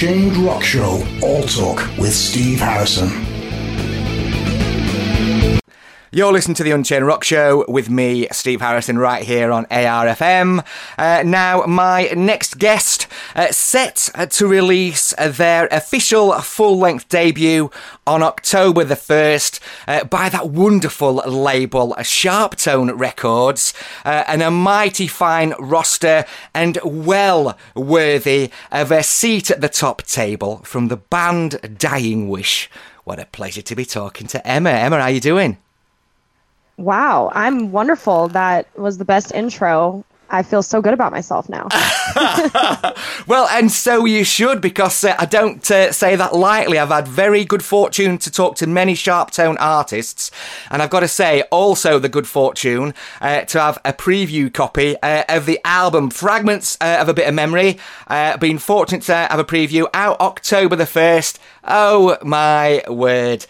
Unchained Rock Show All Talk with Steve Harrison. You're listening to the Unchained Rock Show with me, Steve Harrison, right here on ARFM. Uh, now, my next guest uh, set to release their official full length debut on October the 1st uh, by that wonderful label, Sharptone Records, uh, and a mighty fine roster and well worthy of a seat at the top table from the band Dying Wish. What a pleasure to be talking to Emma. Emma, how are you doing? Wow, I'm wonderful. That was the best intro. I feel so good about myself now. well, and so you should, because uh, I don't uh, say that lightly. I've had very good fortune to talk to many Sharptone artists, and I've got to say, also the good fortune uh, to have a preview copy uh, of the album Fragments uh, of a Bit of Memory. Uh, been fortunate to have a preview out October the 1st. Oh my word.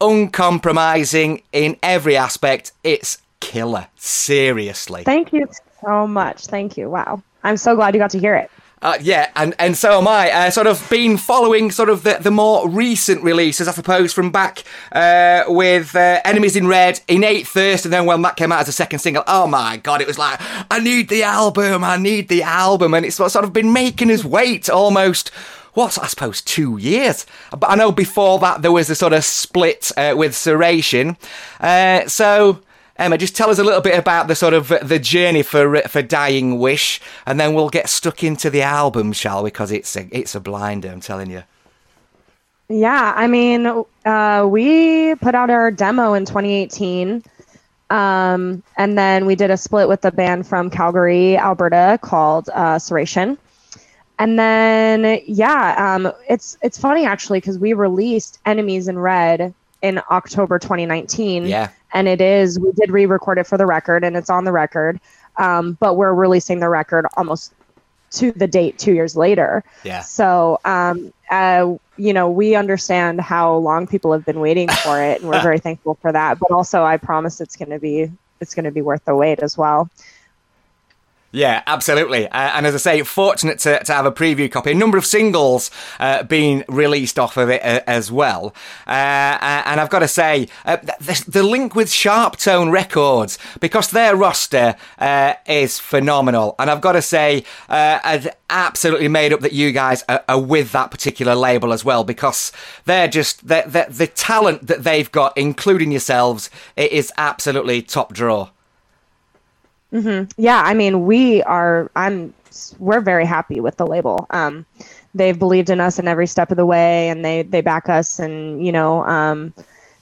uncompromising in every aspect. It's killer. Seriously. Thank you so much. Thank you. Wow. I'm so glad you got to hear it. Uh, yeah, and, and so am I. Uh, sort of been following sort of the, the more recent releases, I suppose, from back uh, with uh, Enemies in Red, Innate Thirst, and then when that came out as a second single, oh my god, it was like, I need the album, I need the album, and it's sort of been making us wait almost what I suppose two years. But I know before that there was a sort of split uh, with Serration. Uh, so Emma, just tell us a little bit about the sort of the journey for for Dying Wish, and then we'll get stuck into the album, shall we? Because it's a it's a blinder, I'm telling you. Yeah, I mean, uh, we put out our demo in 2018, um, and then we did a split with a band from Calgary, Alberta, called uh, Serration. And then, yeah, um, it's it's funny actually because we released Enemies in Red in October 2019. Yeah. And it is we did re-record it for the record and it's on the record. Um, but we're releasing the record almost to the date two years later. Yeah. So um, uh, you know we understand how long people have been waiting for it and we're very thankful for that. But also i promise it's going to be it's going to be worth the wait as well yeah, absolutely. Uh, and as I say, fortunate to, to have a preview copy. A number of singles uh, being released off of it uh, as well. Uh, uh, and I've got to say, uh, the, the, link with Sharptone Records, because their roster is phenomenal. And I've got to say, I've absolutely made up that you guys are, are, with that particular label as well, because they're just, they're, they're, the talent that they've got, including yourselves, it is absolutely top draw. Mm-hmm. Yeah, I mean, we are. I'm. We're very happy with the label. Um, they've believed in us in every step of the way, and they they back us, and you know, um,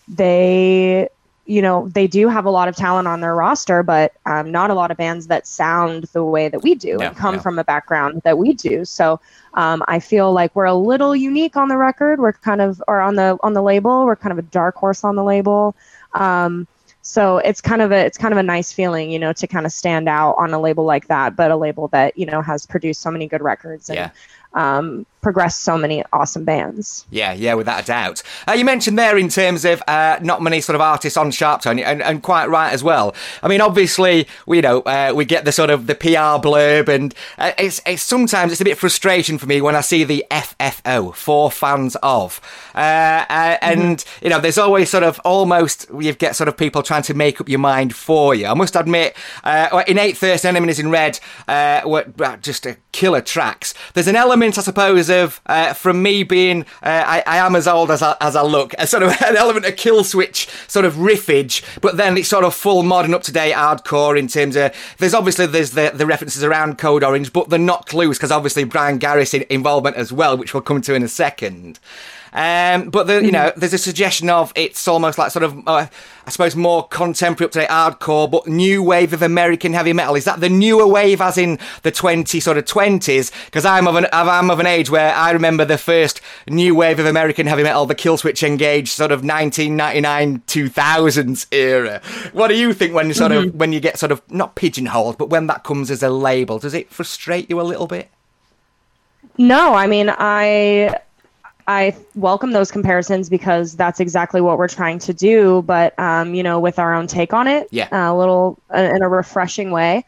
they you know they do have a lot of talent on their roster but um, not a lot of bands that sound the way that we do yeah, and come yeah. from a background that we do so um, i feel like we're a little unique on the record we're kind of or on the on the label we're kind of a dark horse on the label um, so it's kind of a it's kind of a nice feeling you know to kind of stand out on a label like that but a label that you know has produced so many good records and yeah. um, progressed so many awesome bands. Yeah, yeah, without a doubt. Uh, you mentioned there in terms of uh, not many sort of artists on Sharptone, and, and quite right as well. I mean, obviously, we you know uh, we get the sort of the PR blurb, and uh, it's, it's sometimes it's a bit frustration for me when I see the FFO for fans of, uh, uh, and mm-hmm. you know, there's always sort of almost you get sort of people trying to make up your mind for you. I must admit, in Innate Thirst, Enemies in Red were just killer tracks. There's an element, I suppose of uh, from me being uh, I, I, am as old as I, as I look, a sort of an element of Killswitch sort of riffage, but then it's sort of full modern, up to date hardcore in terms of there's obviously there's the, the references around Code Orange, but they're not loose because obviously Bryan Garris in, involvement as well, which we'll come to in a second. Um, but the, you know, mm-hmm. there's a suggestion of it's almost like sort of, uh, I suppose, more contemporary, up to date hardcore, but new wave of American heavy metal. Is that the newer wave, as in the 20 sort of 20s? Because I'm of an I'm of an age where I remember the first new wave of American heavy metal, the Killswitch Engage, sort of 1999 2000s era. What do you think when sort mm-hmm. of when you get sort of not pigeonholed, but when that comes as a label? Does it frustrate you a little bit? No, I mean I I welcome those comparisons because that's exactly what we're trying to do, but um, you know, with our own take on it, yeah, a little uh, in a refreshing way.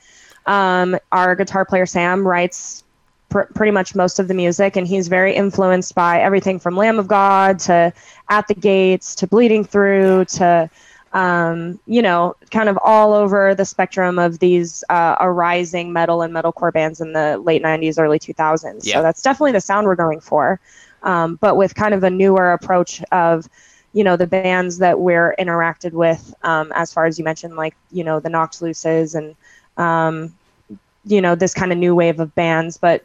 Um, our guitar player Sam writes pr- pretty much most of the music, and he's very influenced by everything from Lamb of God to At the Gates to Bleeding Through to um, you know, kind of all over the spectrum of these uh, arising metal and metalcore bands in the late 90s, early 2000s. Yeah. So that's definitely the sound we're going for. Um, but with kind of a newer approach of, you know, the bands that we're interacted with, um, as far as you mentioned, like, you know, the Knocked Looses and, um, you know, this kind of new wave of bands, but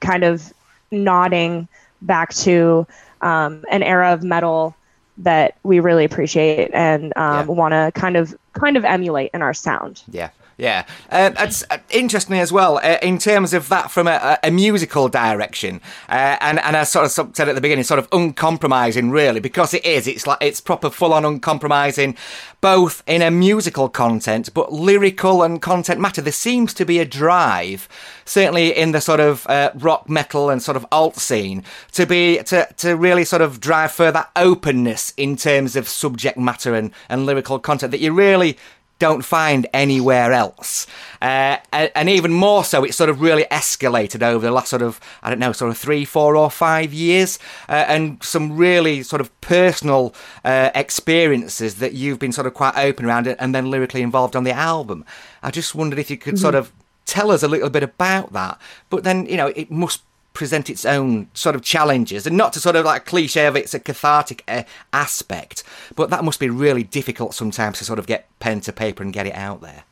kind of nodding back to um, an era of metal that we really appreciate and um, yeah. want to kind of kind of emulate in our sound. Yeah. Yeah, it's uh, interesting as well uh, in terms of that from a, a musical direction, uh, and and I sort of said at the beginning, sort of uncompromising, really, because it is. It's like it's proper, full on uncompromising, both in a musical content, but lyrical and content matter. There seems to be a drive, certainly in the sort of uh, rock, metal, and sort of alt scene, to be to to really sort of drive further openness in terms of subject matter and and lyrical content that you really don't find anywhere else. Uh, and even more so, it's sort of really escalated over the last sort of, I don't know, sort of three, four, or five years. Uh, and some really sort of personal uh, experiences that you've been sort of quite open around it and then lyrically involved on the album. I just wondered if you could mm-hmm. sort of tell us a little bit about that. But then, you know, it must present its own sort of challenges and not to sort of like cliche of it's a cathartic uh, aspect but that must be really difficult sometimes to sort of get pen to paper and get it out there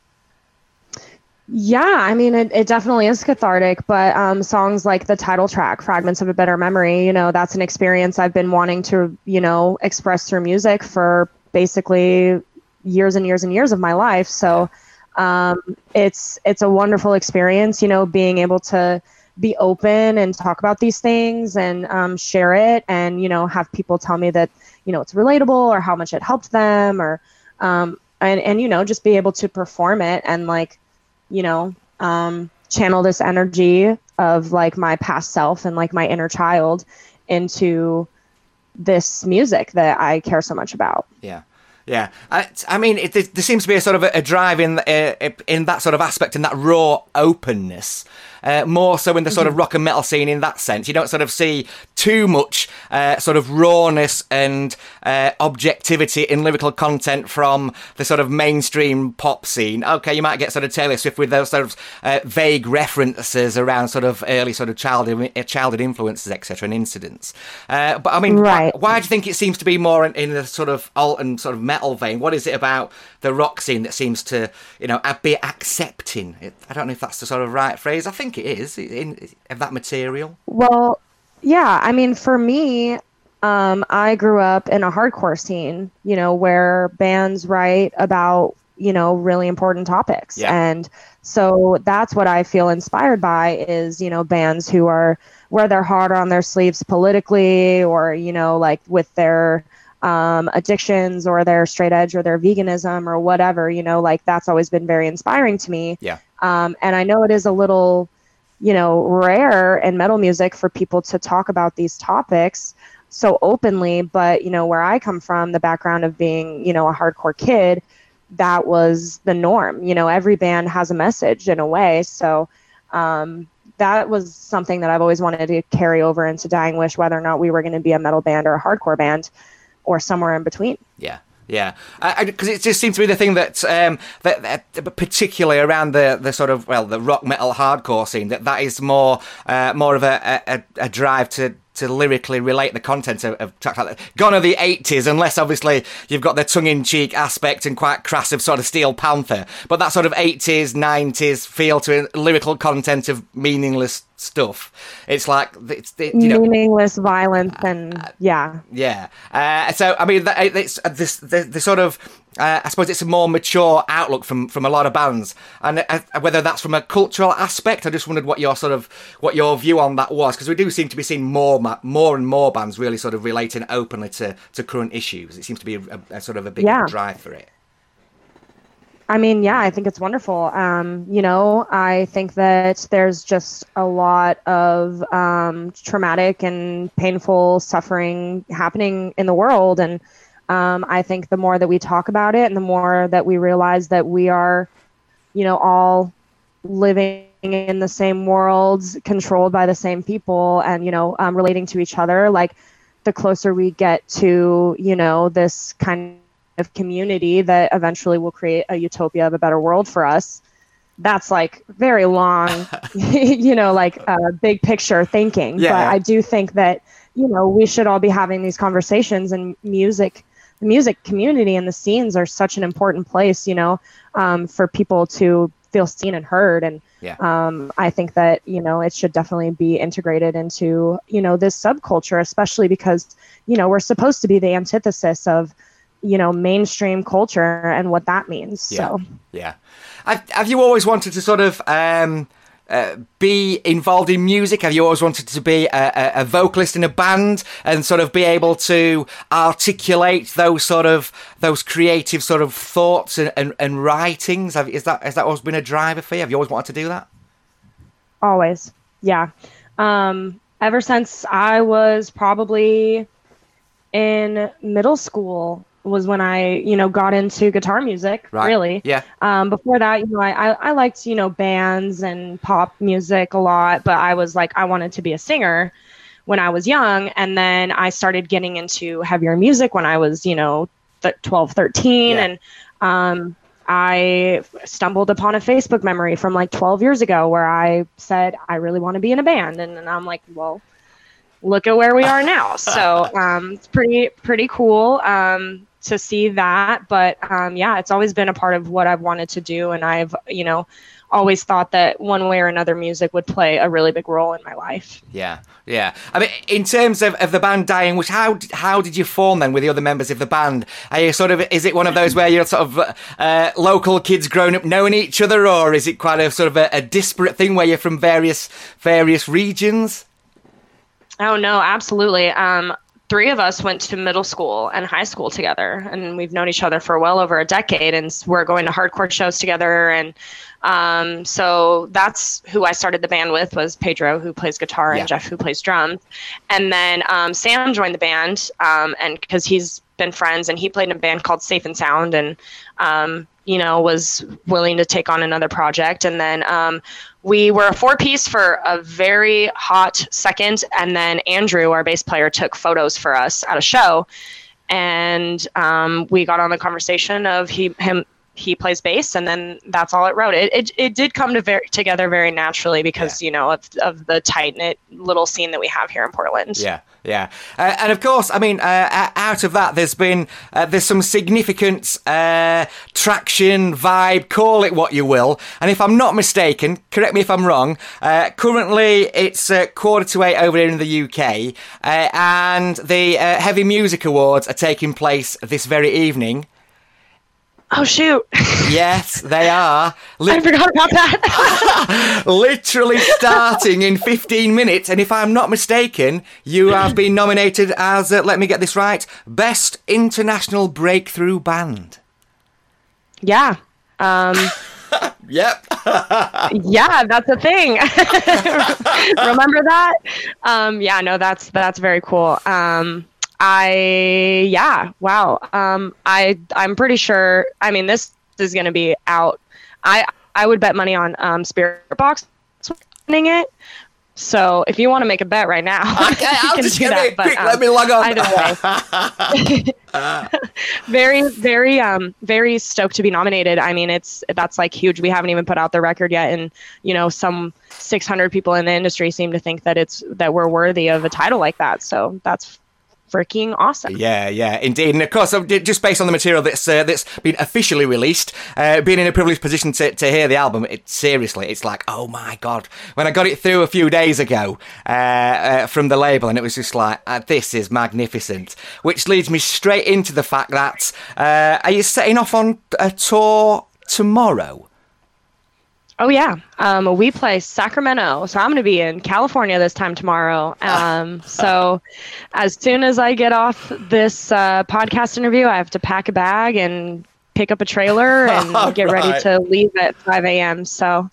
yeah, I mean, it, it definitely is cathartic, but um, songs like the title track, Fragments of a Bitter Memory, you know, that's an experience I've been wanting to, you know, express through music for basically years and years and years of my life. So um, it's it's a wonderful experience, you know, being able to be open and talk about these things and um, share it and you know have people tell me that you know it's relatable or how much it helped them or um, and and you know just be able to perform it and like you know um, channel this energy of like my past self and like my inner child into this music that I care so much about. Yeah. Yeah, I, I mean, it, there seems to be a sort of a, a drive in uh, in that sort of aspect, in that raw openness uh, more so in the sort of mm-hmm. rock and metal scene in that sense. You don't sort of see too much uh, sort of rawness and uh, objectivity in lyrical content from the sort of mainstream pop scene. Okay, you might get sort of Taylor Swift with those sort of uh, vague references around sort of early sort of childhood, uh, childhood influences, etc., and incidents. Uh, but I mean, right. why, why, do you think it seems to be more in, in the sort of alt and sort of metal vein? What is it about the rock scene that seems to, you know, be accepting? I don't know if that's the sort of right phrase. I think think it is in, of that material. Well, yeah. I mean, for me, um, I grew up in a hardcore scene, you know, where bands write about, you know, really important topics. Yeah. And so that's what I feel inspired by is, you know, bands who are wear their heart on their sleeves politically or, you know, like with their um, addictions or their straight edge or their veganism or whatever, you know, like that's always been very inspiring to me. Yeah. Um, and I know it is a little you know, rare in metal music for people to talk about these topics so openly. But, you know, where I come from, the background of being, you know, a hardcore kid, that was the norm. You know, every band has a message in a way. So, um, that was something that I've always wanted to carry over into Dying Wish, whether or not we were going to be a metal band or a hardcore band or somewhere in between. Yeah. Yeah, because it just seems to be the thing that, um, that, that, particularly around the, the sort of well the rock metal hardcore scene that that is more uh, more of a, a, a drive to to lyrically relate the content of, of tracks like that. Gone are the 80s, unless obviously you've got the tongue in cheek aspect and quite crass of sort of Steel Panther. But that sort of 80s, 90s feel to lyrical content of meaningless stuff. It's like it's it, you know, meaningless violence and uh, yeah, yeah. Uh, so I mean, it's uh, this the, the sort of uh, I suppose it's a more mature outlook from from a lot of bands, and uh, whether that's from a cultural aspect, I just wondered what your sort of what your view on that was, because we do seem to be seeing more more and more bands really sort of relating openly to to current issues. It seems to be a, a sort of a big yeah. drive for it. I mean, yeah, I think it's wonderful. Um, you know, I think that there's just a lot of um, traumatic and painful suffering happening in the world, and um, I think the more that we talk about it and the more that we realize that we are, you know, all living in the same worlds, controlled by the same people, and you know, um, relating to each other. Like the closer we get to, you know, this kind of community that eventually will create a utopia of a better world for us. That's like very long, you know, like uh, big picture thinking. Yeah. But I do think that, you know, we should all be having these conversations and music the music community and the scenes are such an important place, you know, um, for people to feel seen and heard. And Yeah. um, I think that you know it should definitely be integrated into you know this subculture, especially because you know we're supposed to be the antithesis of you know mainstream culture and what that means. Yeah. So Yeah. Have, have you always wanted to sort of um, uh, be involved in music? Have you always wanted to be a, a, a vocalist in a band and sort of be able to articulate those sort of those creative sort of thoughts and, and, and writings? Have, is that has that always been a driver for you? Have you always wanted to do that? always, yeah. Um, ever since I was probably in middle school was when I you know got into guitar music. Right. Really. Yeah. Um, before that, you know, I, I, I liked, you know, bands and pop music a lot, but I was like, I wanted to be a singer when I was young. And then I started getting into heavier music when I was, you know, th- 12, 13. Yeah. And um, I stumbled upon a Facebook memory from like 12 years ago where I said, I really want to be in a band. And, then I'm like, well, look at where we are now. So um, it's pretty, pretty cool. Um, to see that. But um, yeah, it's always been a part of what I've wanted to do, and I've you know always thought that one way or another music would play a really big role in my life. Yeah, yeah. I mean, in terms of, of the band Dying Wish how did- how did you form then with the other members of the band? Are you sort of is it one of those where you're sort of uh, local kids growing up knowing each other, or is it quite a sort of a, a disparate thing where you're from various various regions? Oh no, absolutely. Um, three of us went to middle school and high school together, and we've known each other for well over a decade, and we're going to hardcore shows together. And um, so that's who I started the band with was Pedro, who plays guitar, Yeah. and Jeff, who plays drums. And then um, Sam joined the band, um, and because he's been friends, and he played in a band called Safe and Sound, and um, you know was willing to take on another project. And then um, we were a four piece for a very hot second and then andrew our bass player took photos for us at a show. And um, we got on the conversation of he him he plays bass and then that's all it wrote. It it, it did come to very, together very naturally because you know of, of the tight knit little scene that we have here in portland. Yeah, yeah, uh, and of course, I mean, uh, out of that, there's been uh, there's some significant uh, traction, vibe, call it what you will. And if I'm not mistaken, correct me if I'm wrong. Uh, currently, it's uh, quarter to eight over here in the UK, and the Heavy Music Awards are taking place this very evening. Oh shoot Yes, they are. i forgot about that literally starting in 15 minutes. And if I'm not mistaken, you have been nominated as, uh, let me get this right, Best International Breakthrough Band. yeah um, Yep. yeah that's a thing remember that um yeah no that's that's very cool um i yeah wow. Um i i'm pretty sure i mean this is going to be out. I i would bet money on um spirit box winning it. So if you want to make a bet right now Okay, I'll just do get that, but, um, Let me log on. either way. Very very um very stoked to be nominated. I mean it's that's like huge. We haven't even put out the record yet and you know some 600 people in the industry seem to think that it's that we're worthy of a title like that. So that's freaking awesome Yeah, yeah, indeed, and of course, just based on the material that's uh, that's been officially released, uh, being in a privileged position to, to hear the album, it seriously, it's like, oh my god, when I got it through a few days ago uh, uh, from the label, and it was just like, uh, this is magnificent. Which leads me straight into the fact that uh, are you setting off on a tour tomorrow? Oh yeah. Um we play sacramento. So i'm going to be in california this time tomorrow. Um so as soon as i get off this uh, podcast interview i have to pack a bag and pick up a trailer and get ready to leave at 5 a.m so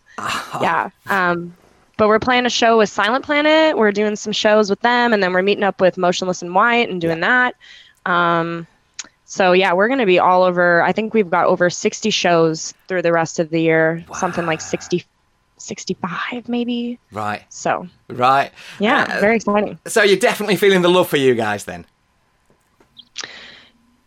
yeah um but we're playing a show with silent planet. We're doing some shows with them and then we're meeting up with motionless in white and doing that. Um so yeah we're going to be all over i think we've got over 60 shows through the rest of the year something like 60 65 maybe. Right. So Right. yeah, Uh, very exciting. So you're definitely feeling the love for you guys then.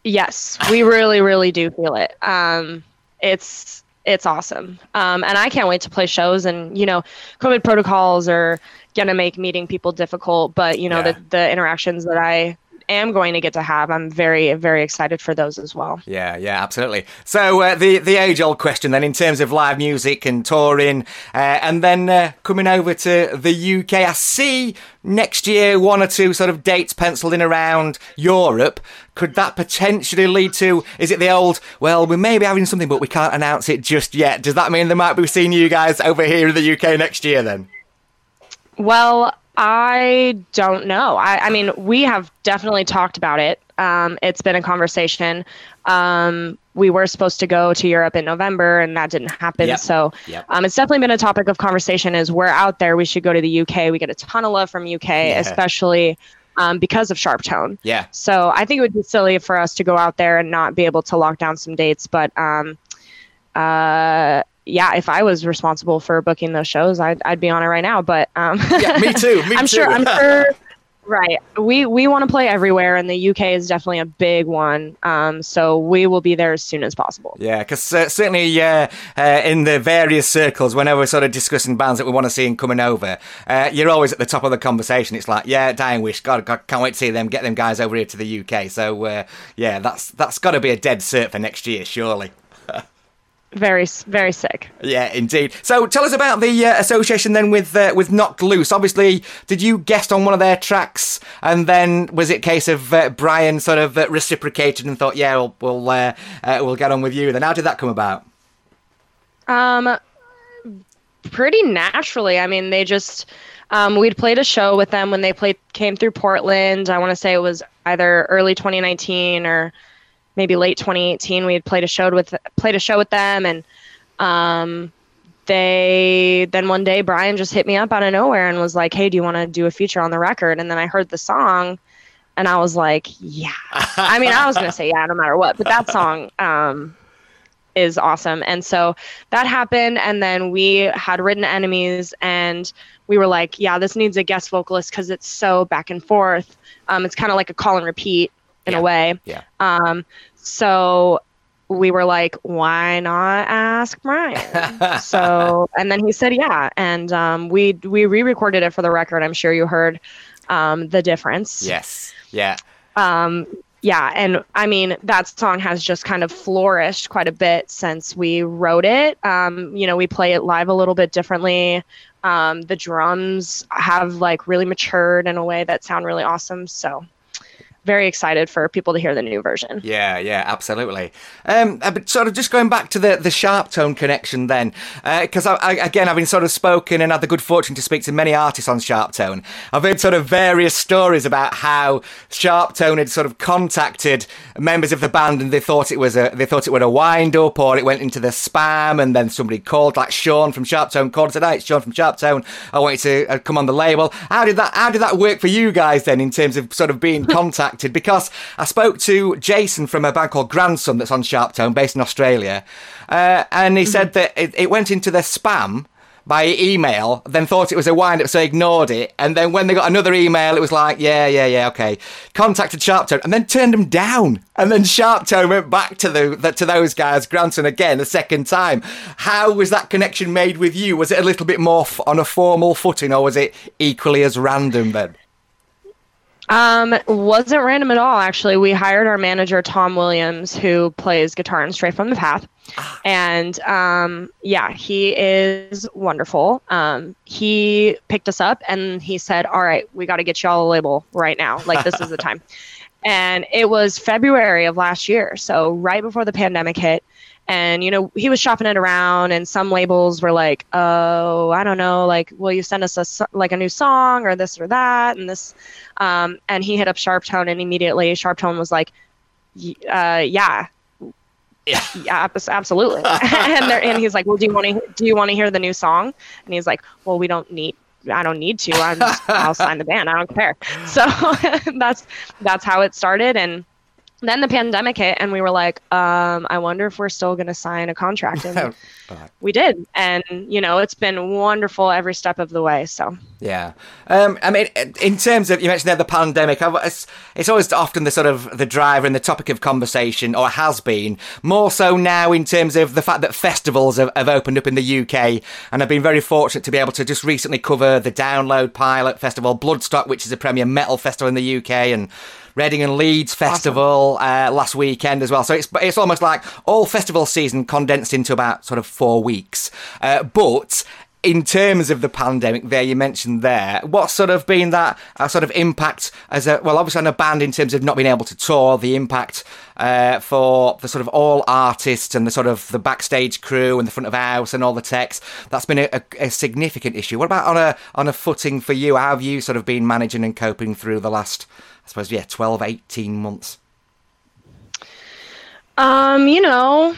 Yes, we really, really do feel it. Um, it's it's awesome, um, and I can't wait to play shows. And you know, COVID protocols are gonna make meeting people difficult, but you know, Yeah. the the interactions that I am going to get to have, I'm very, very excited for those as well. Yeah, yeah, absolutely. So uh, the the age old question then, in terms of live music and touring, uh, and then uh, coming over to the UK, I see next year one or two sort of dates penciled in around Europe. Could that potentially lead to? Is it the old? Well, we may be having something, but we can't announce it just yet. Does that mean they might be seeing you guys over here in the UK next year then? Well, I don't know. I, I mean, we have definitely talked about it. Um, it's been a conversation. Um, we were supposed to go to Europe in November, and that didn't happen. Yep. So Yep. um, it's definitely been a topic of conversation. Is we're out there, we should go to the UK. We get a ton of love from UK, especially um, because of Sharp Tone. Yeah. So I think it would be silly for us to go out there and not be able to lock down some dates. But um, uh, yeah, if I was responsible for booking those shows, I'd, I'd be on it right now. But um, Yeah, me too. Me I'm too. sure. I'm sure. Right. We we want to play everywhere, and the UK is definitely a big one. Um, so we will be there as soon as possible. Yeah, because uh, certainly uh, uh, in the various circles, whenever we're sort of discussing bands that we want to see and coming over, uh, you're always at the top of the conversation. It's like, yeah, Dying Wish, God, God can't wait to see them, get them guys over here to the UK. So uh, yeah, that's that's got to be a dead cert for next year, surely. Very very sick. Yeah, indeed. So tell us about the uh, association then with uh, with Knocked Loose. Obviously, did you guest on one of their tracks, and then was it a case of uh, Bryan sort of uh, reciprocated and thought, yeah, we'll we'll, uh, uh, we'll get on with you? Then how did that come about? Um, pretty naturally. I mean, they just um, we'd played a show with them when they played came through Portland. I want to say it was either early 2019 or maybe late 2018. We had played a show with played a show with them, and um, they then one day Bryan just hit me up out of nowhere and was like, "Hey, do you want to do a feature on the record?" And then I heard the song. And I was like, yeah. I mean, I was gonna say yeah, no matter what. But that song, um, is awesome. And so that happened. And then we had written enemies and we were like, yeah, this needs a guest vocalist because it's so back and forth. Um, it's kind of like a call and repeat in Yeah. a way. Yeah. Um, so we were like, why not ask Bryan? so, and then he said, yeah. And um, we, we re recorded it for the record. I'm sure you heard um, the difference Yes. Yeah. um yeah and i mean that song has just kind of flourished quite a bit since we wrote it um you know we play it live a little bit differently um the drums have like really matured in a way that sound really awesome so very excited for people to hear the new version Yeah, yeah, absolutely. Um, uh, but sort of just going back to the the sharp tone connection, then, because I, I, again, I've been sort of spoken and had the good fortune to speak to many artists on sharp tone. I've heard sort of various stories about how sharp tone had sort of contacted members of the band and they thought it was a they thought it was a wind up or it went into the spam and then somebody called like Sean from Sharp Tone called "Hi, it's Sean from Sharp Tone. I want you to uh, come on the label." How did that How did that work for you guys then in terms of sort of being contacted? Because I spoke to Jason from a band called Grandson that's on Sharp Tone, based in Australia, uh, and he said that it, it went into their spam by email, then thought it was a wind up, so ignored it. And then when they got another email, it was like, yeah, yeah, yeah, okay. Contacted Sharptone and then turned them down. And then Sharptone went back to the, the to those guys, Granson again, a second time. How was that connection made with you? Was it a little bit more f- on a formal footing, or was it equally as random then? Um, wasn't random at all. Actually, we hired our manager Tom Williams, who plays guitar in Straight from the Path, and um, yeah, he is wonderful. Um, he picked us up and he said, "All right, we got to get y'all a label right now. Like this is the time." And it was February of last year, so right before the pandemic hit. And you know, he was shopping it around, and some labels were like, "Oh, I don't know, like, will you send us a like a new song or this or that?" And this, um, and he hit up Sharptone, and immediately Sharptone was like, uh, "Yeah, Yeah. yeah, absolutely." and and he's like, "Well, do you want to do you want to hear the new song?" And he's like, "Well, we don't need." I don't need to. I'm just, I'll sign the band. I don't care. So that's that's how it started, and then the pandemic hit and we were like um, i wonder if we're still going to sign a contract. And we did. And you know it's been wonderful every step of the way so. Yeah. Um, i mean in terms of you mentioned there the pandemic it's, it's always often the sort of the driver and the topic of conversation or has been more so now in terms of the fact that festivals have, have opened up in the uk and i've been very fortunate to be able to just recently cover the download pilot festival bloodstock which is a premier metal festival in the uk and Reading and Leeds Festival awesome. uh, last weekend as well. So it's it's almost like all festival season condensed into about sort of four weeks. Uh, but in terms of the pandemic there you mentioned there what sort of been that uh, sort of impact as a well obviously on a band in terms of not being able to tour the impact uh, for the sort of all artists and the sort of the backstage crew and the front of house and all the techs that's been a, a, a significant issue what about on a on a footing for you how have you sort of been managing and coping through the last I suppose, yeah, 12, 18 months? Um, you know,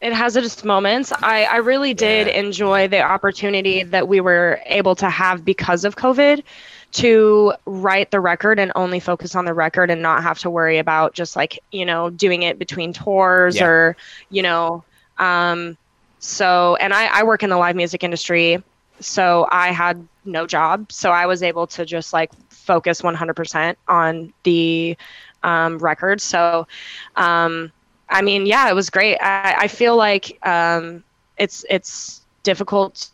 it has its moments. I, I really did yeah. enjoy the opportunity that we were able to have because of COVID to write the record and only focus on the record and not have to worry about just like, you know, doing it between tours yeah. or, you know, um, so, and I, I work in the live music industry, so I had no job. So I was able to just like focus 100% on the um, record. So, um, I mean, yeah, it was great. I, I feel like um, it's it's difficult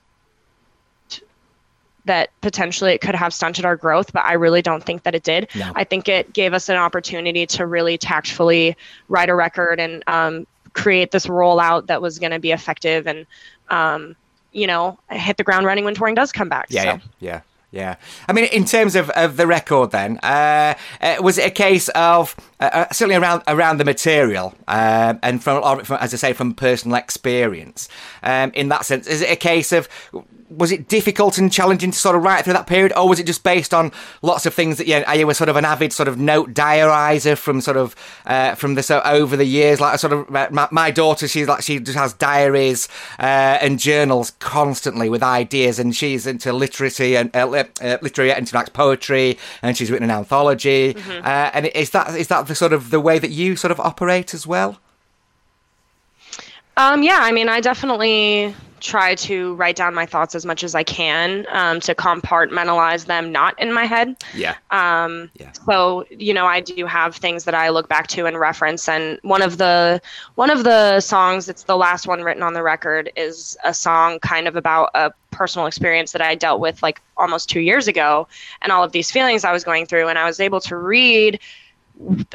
that potentially it could have stunted our growth, but I really don't think that it did. No. I think it gave us an opportunity to really tactfully write a record and um, create this rollout that was going to be effective and, um, you know, hit the ground running when touring does come back. Yeah, so. yeah, yeah. Yeah, I mean, in terms of, of the record, then uh, uh, was it a case of uh, uh certainly around around the material um, and from, from, as I say, from personal experience? Um, in that sense, is it a case of was it difficult and challenging to sort of write through that period, or was it just based on lots of things that yeah, you were sort of an avid sort of note diarizer from sort of uh, from the so over the years? Like sort of my, my, daughter, she's like she just has diaries uh, and journals constantly with ideas, and she's into literacy and uh, uh literary and she likes poetry, and she's written an anthology. Mm-hmm. Uh, and is that is that the sort of the way that you sort of operate as well? Um, yeah, I mean, I definitely try to write down my thoughts as much as I can um, to compartmentalize them not in my head. Yeah. Um, yeah. So you know, I do have things that I look back to and reference, and one of the one of the songs that's the last one written on the record is a song kind of about a personal experience that I dealt with like almost two years ago, and all of these feelings I was going through, and I was able to read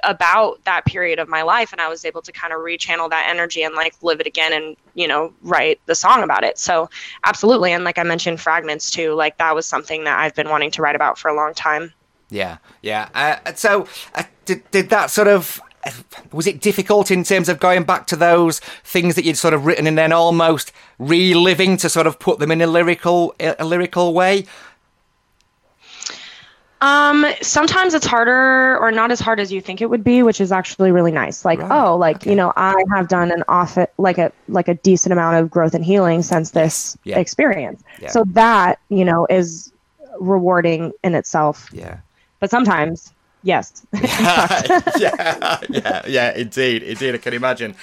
about that period of my life and I was able to kind of rechannel that energy and like live it again and you know write the song about it. So absolutely and like I mentioned fragments too like that was something that I've been wanting to write about for a long time. Yeah. Yeah. Uh, so uh, did did that sort of was it difficult in terms of going back to those things that you'd sort of written and then almost reliving to sort of put them in a lyrical a lyrical way um, sometimes it's harder or not as hard as you think it would be, which is actually really nice. Like, right. oh, like, okay. you know, I have done an off like a like a decent amount of growth and healing since this yeah. experience. Yeah. So that, you know, is rewarding in itself. Yeah. But sometimes, yes. yeah, yeah, yeah, yeah, indeed, indeed, I can imagine.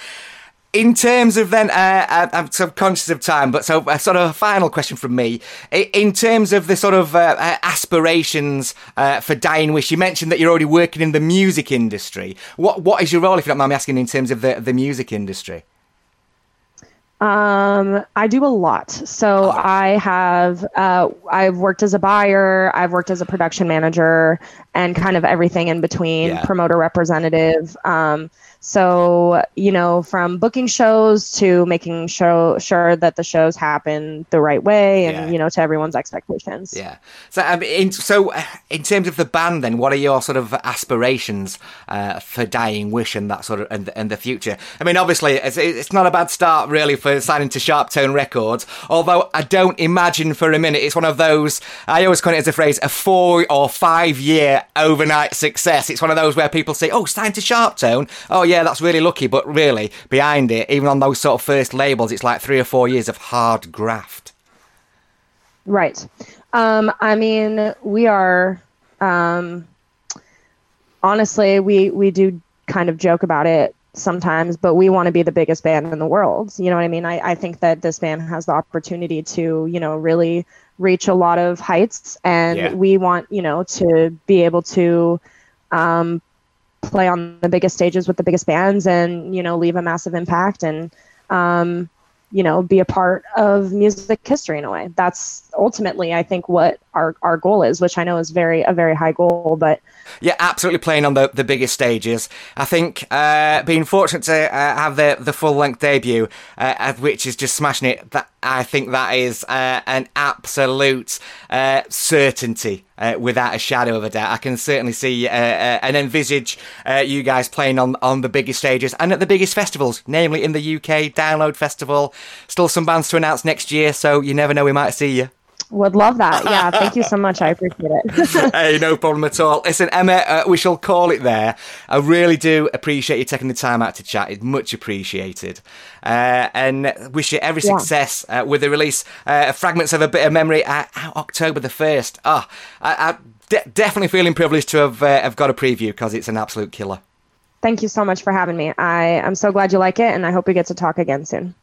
In terms of then, uh, I'm subconscious of time, but so uh, sort of a final question from me. In terms of the sort of uh, uh, aspirations uh, for Dying Wish, you mentioned that you're already working in the music industry. What what is your role, if you don't mind me asking, in terms of the the music industry? Um, I do a lot. So oh. I have uh, I've worked as a buyer, I've worked as a production manager, and kind of everything in between, yeah. promoter representative. Um, so, you know, from booking shows to making show, sure that the shows happen the right way and, yeah. you know, to everyone's expectations. Yeah. So, um, in, so uh, in terms of the band, then, what are your sort of aspirations uh, for Dying Wish and that sort of, and, and the future? I mean, obviously, it's, it's not a bad start, really, for signing to Sharp Tone Records, although I don't imagine for a minute it's one of those, I always call it as a phrase, a four or five year overnight success. It's one of those where people say, oh, sign to Sharptone. Oh, yeah yeah, that's really lucky, but really, behind it, even on those sort of first labels, it's like three or four years of hard graft. Right. Um, I mean, we are, um, honestly, we, we do kind of joke about it sometimes, but we want to be the biggest band in the world. You know what I mean? I, I think that this band has the opportunity to, you know, really reach a lot of heights and Yeah. we want, you know, to be able to um, play on the biggest stages with the biggest bands and, you know, leave a massive impact and um, you know, be a part of music history in a way. That's ultimately I think what our, our goal is, which I know is very a very high goal, but Yeah, absolutely playing on the, the biggest stages. I think uh, being fortunate to uh, have the the full length debut, uh, which is just smashing it. That I think that is uh, an absolute uh, certainty. Uh, without a shadow of a doubt, I can certainly see and envisage you guys playing on on the biggest stages and at the biggest festivals, namely in the UK Download Festival. Still some bands to announce next year, so you never know, we might see you. Would love that. Yeah, thank you so much. I appreciate it. hey, no problem at all. Listen, Emma, uh, we shall call it there. I really do appreciate you taking the time out to chat. It's much appreciated. Uh, and wish you every Yeah. success uh, with the release uh, Fragments of a Bit of Memory uh, out October the 1st. Oh, I, I de- definitely feeling privileged to have, uh, have got a preview because it's an absolute killer. thank you so much for having me. I am so glad you like it and I hope we get to talk again soon.